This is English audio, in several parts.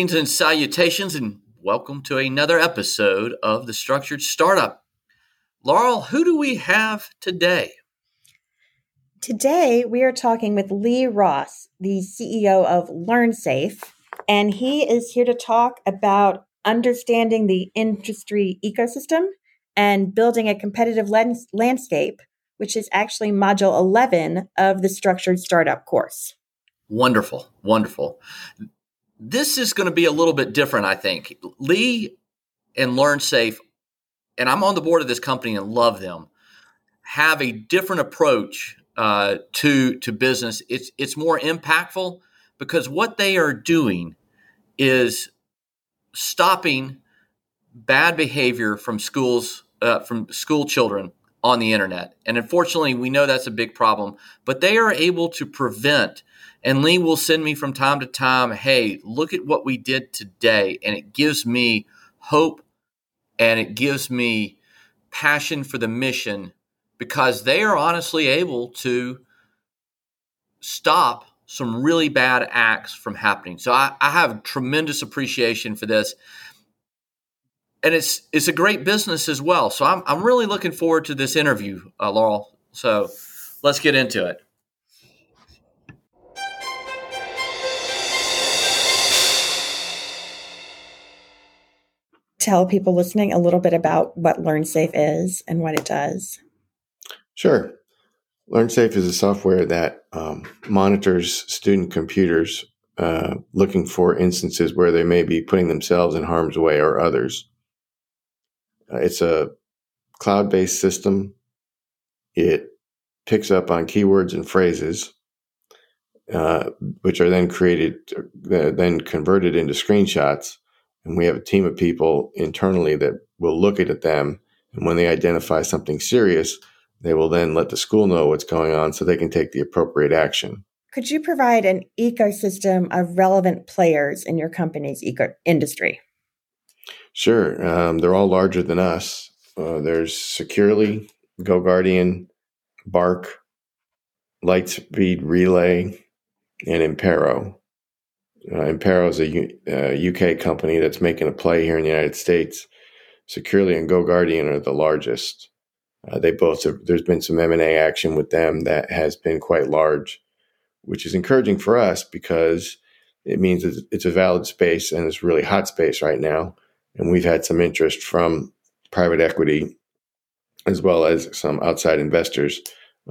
Greetings and salutations, and welcome to another episode of the Structured Startup. Laurel, who do we have today? Today, we are talking with Lee Ross, the CEO of LearnSafe, and he is here to talk about understanding the industry ecosystem and building a competitive lens- landscape, which is actually module 11 of the Structured Startup course. Wonderful, wonderful. This is going to be a little bit different, I think. Lee and LearnSafe, and I'm on the board of this company and love them, have a different approach uh, to to business. It's it's more impactful because what they are doing is stopping bad behavior from schools uh, from school children on the internet. And unfortunately, we know that's a big problem. But they are able to prevent. And Lee will send me from time to time, hey, look at what we did today. And it gives me hope and it gives me passion for the mission because they are honestly able to stop some really bad acts from happening. So I, I have tremendous appreciation for this. And it's it's a great business as well. So I'm I'm really looking forward to this interview, uh, Laurel. So let's get into it. Tell people listening a little bit about what LearnSafe is and what it does. Sure. LearnSafe is a software that um, monitors student computers uh, looking for instances where they may be putting themselves in harm's way or others. Uh, it's a cloud based system. It picks up on keywords and phrases, uh, which are then created, uh, then converted into screenshots. And we have a team of people internally that will look at them. And when they identify something serious, they will then let the school know what's going on so they can take the appropriate action. Could you provide an ecosystem of relevant players in your company's eco- industry? Sure. Um, they're all larger than us. Uh, there's Securely, GoGuardian, Bark, Lightspeed Relay, and Impero. Uh, Impero is a U- uh, UK company that's making a play here in the United States. Securely and Go Guardian are the largest. Uh, they both have, there's been some M&A action with them that has been quite large, which is encouraging for us because it means it's a valid space and it's really hot space right now. And we've had some interest from private equity as well as some outside investors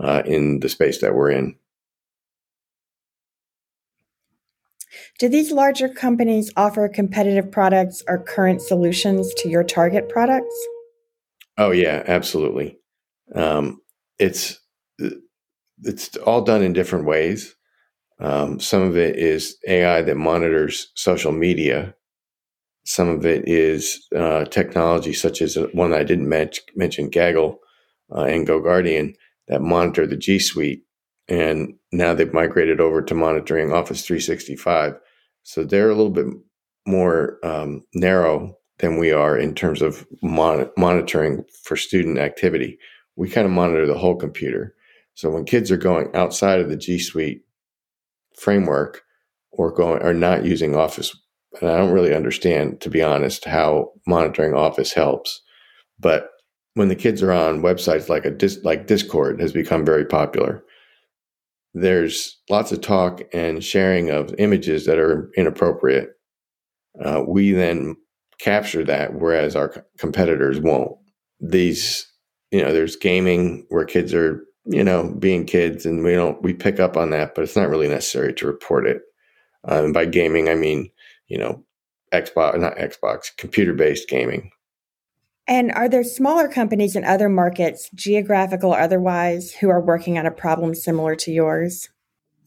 uh, in the space that we're in. Do these larger companies offer competitive products or current solutions to your target products? Oh yeah, absolutely. Um, it's it's all done in different ways. Um, some of it is AI that monitors social media. Some of it is uh, technology such as one I didn't mention, Gaggle uh, and GoGuardian that monitor the G Suite. And now they've migrated over to monitoring Office 365. So they're a little bit more um, narrow than we are in terms of mon- monitoring for student activity we kind of monitor the whole computer. So when kids are going outside of the G Suite framework or going or not using Office, and I don't really understand, to be honest, how monitoring Office helps. But when the kids are on websites like a like Discord has become very popular. There's lots of talk and sharing of images that are inappropriate. Uh, we then capture that, whereas our competitors won't. These you know, there's gaming where kids are, you know, being kids, and we don't we pick up on that, but it's not really necessary to report it. Um, and by gaming, I mean, you know, Xbox, not Xbox, computer based gaming. And are there smaller companies in other markets, geographical or otherwise, who are working on a problem similar to yours?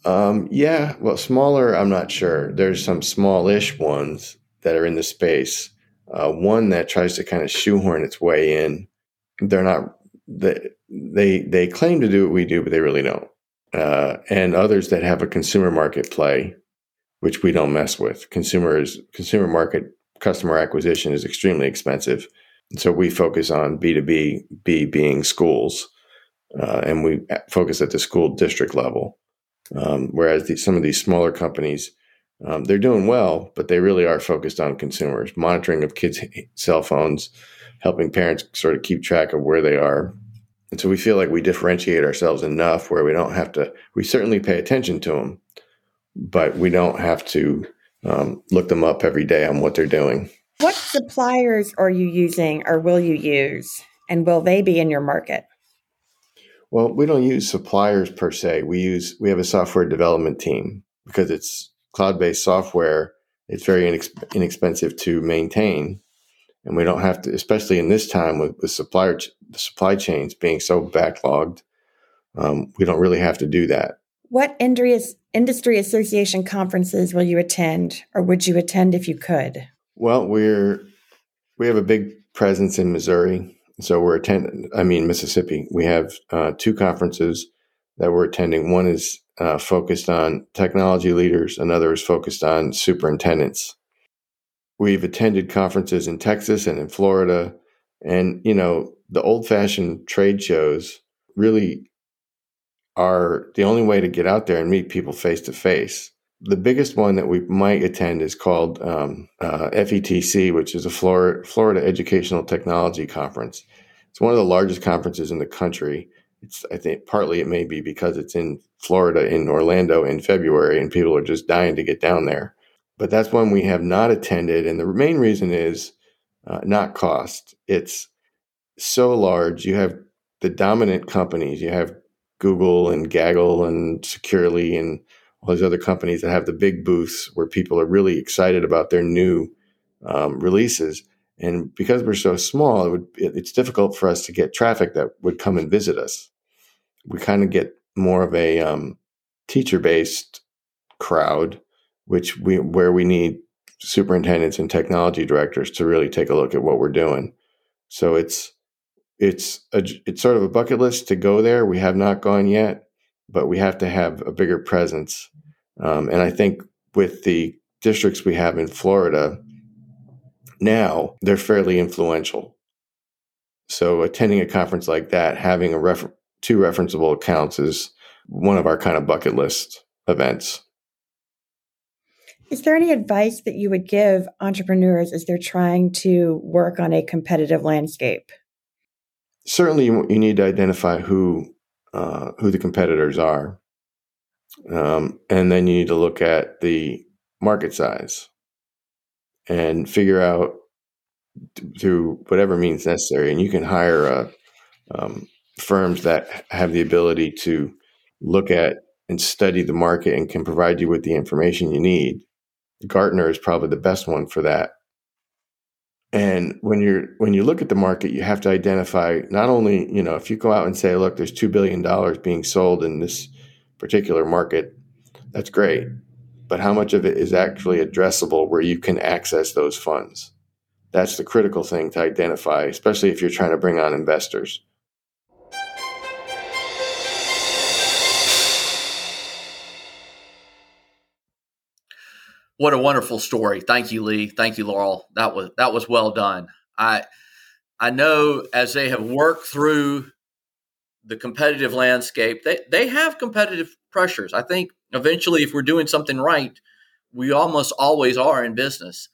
Um, yeah, well, smaller, I'm not sure. There's some smallish ones that are in the space. Uh, one that tries to kind of shoehorn its way in they're not they they they claim to do what we do, but they really don't. Uh, and others that have a consumer market play, which we don't mess with. Consumers consumer market customer acquisition is extremely expensive, so we focus on B two B. B being schools, uh, and we focus at the school district level. Um, whereas the, some of these smaller companies Um, they're doing well, but they really are focused on consumers, monitoring of kids' cell phones, helping parents sort of keep track of where they are. And so we feel like we differentiate ourselves enough where we don't have to, we certainly pay attention to them, but we don't have to um, look them up every day on what they're doing. What suppliers are you using or will you use? And will they be in your market? Well, we don't use suppliers per se. We use we have a software development team because it's cloud-based software. It's very inex- inexpensive to maintain, and we don't have to, especially in this time with, with supplier ch- the supply chains being so backlogged. Um, we don't really have to do that. What industry association conferences will you attend, or would you attend if you could? Well, we're we have a big presence in Missouri, so we're attending. I mean Mississippi. We have uh, two conferences that we're attending. One is uh, focused on technology leaders. Another is focused on superintendents. We've attended conferences in Texas and in Florida, and you know the old-fashioned trade shows really are the only way to get out there and meet people face to face. The biggest one that we might attend is called um, uh, FETC, which is a Florida, Florida Educational Technology Conference. It's one of the largest conferences in the country. It's, I think, partly it may be because it's in Florida, in Orlando in February, and people are just dying to get down there. But that's one we have not attended. And the main reason is uh, not cost. It's so large. You have the dominant companies. You have Google and Gaggle and Securely and all these other companies that have the big booths where people are really excited about their new um, releases. And because we're so small, it would, it's difficult for us to get traffic that would come and visit us. We kind of get more of a um, teacher-based crowd, which we where we need superintendents and technology directors to really take a look at what we're doing. So it's it's a, it's sort of a bucket list to go there. We have not gone yet, but we have to have a bigger presence. Um, and I think with the districts we have in Florida now, they're fairly influential. So attending a conference like that, having a refer- two referenceable accounts is one of our kind of bucket list events. Is there any advice that you would give entrepreneurs as they're trying to work on a competitive landscape? certainly you, you need to identify who uh, who the competitors are, um, and then you need to look at the market size and figure out through whatever means necessary. And you can hire um, firms that have the ability to look at and study the market and can provide you with the information you need. Gartner is probably the best one for that. And when you're when you look at the market, you have to identify not only you know if you go out and say, look, there's two billion dollars being sold in this particular market, that's great, but how much of it is actually addressable where you can access those funds? That's the critical thing to identify, especially if you're trying to bring on investors. What a wonderful story. Thank you, Lee. Thank you, Laurel. That was that was well done. I I know as they have worked through the competitive landscape, they, they have competitive pressures. I think eventually if we're doing something right, we almost always are in business.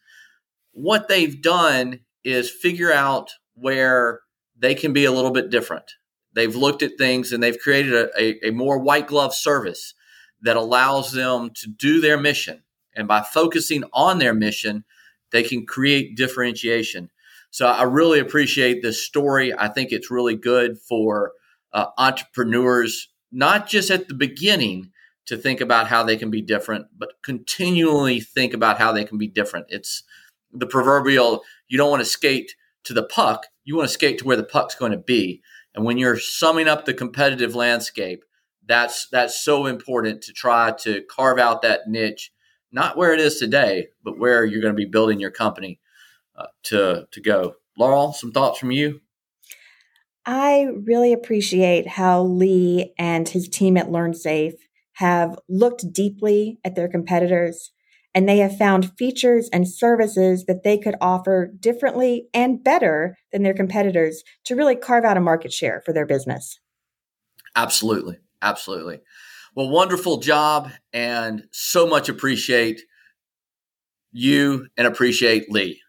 What they've done is figure out where they can be a little bit different. They've looked at things and they've created a, a, a more white glove service that allows them to do their mission and by focusing on their mission, they can create differentiation. So I really appreciate this story. I think it's really good for uh, entrepreneurs, not just at the beginning to think about how they can be different, but continually think about how they can be different. It's the proverbial you don't want to skate to the puck, you want to skate to where the puck's going to be. And when you're summing up the competitive landscape, that's that's so important to try to carve out that niche not where it is today, but where you're going to be building your company uh, to to go. Laurel, some thoughts from you? I really appreciate how Lee and his team at LearnSafe have looked deeply at their competitors and they have found features and services that they could offer differently and better than their competitors to really carve out a market share for their business. Absolutely. Absolutely. Well, wonderful job and so much appreciate you and appreciate Lee.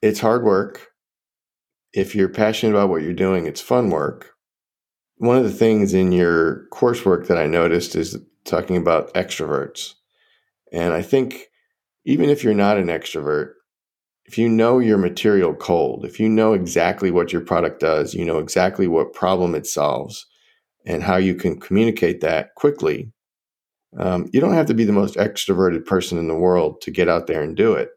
It's hard work. If you're passionate about what you're doing, it's fun work. One of the things in your coursework that I noticed is talking about extroverts. And I think even if you're not an extrovert, if you know your material cold, if you know exactly what your product does, you know exactly what problem it solves, and how you can communicate that quickly, um, you don't have to be the most extroverted person in the world to get out there and do it.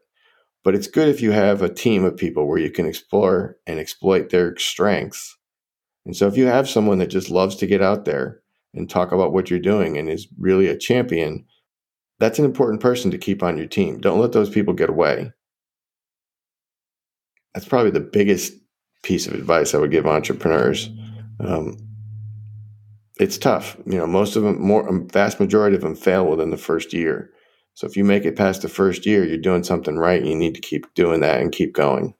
But it's good if you have a team of people where you can explore and exploit their strengths. And so if you have someone that just loves to get out there and talk about what you're doing and is really a champion, that's an important person to keep on your team. Don't let those people get away. That's probably the biggest piece of advice I would give entrepreneurs. Um, it's tough. You know, most of them, more vast majority of them fail within the first year. So if you make it past the first year, you're doing something right. You need to keep doing that and keep going.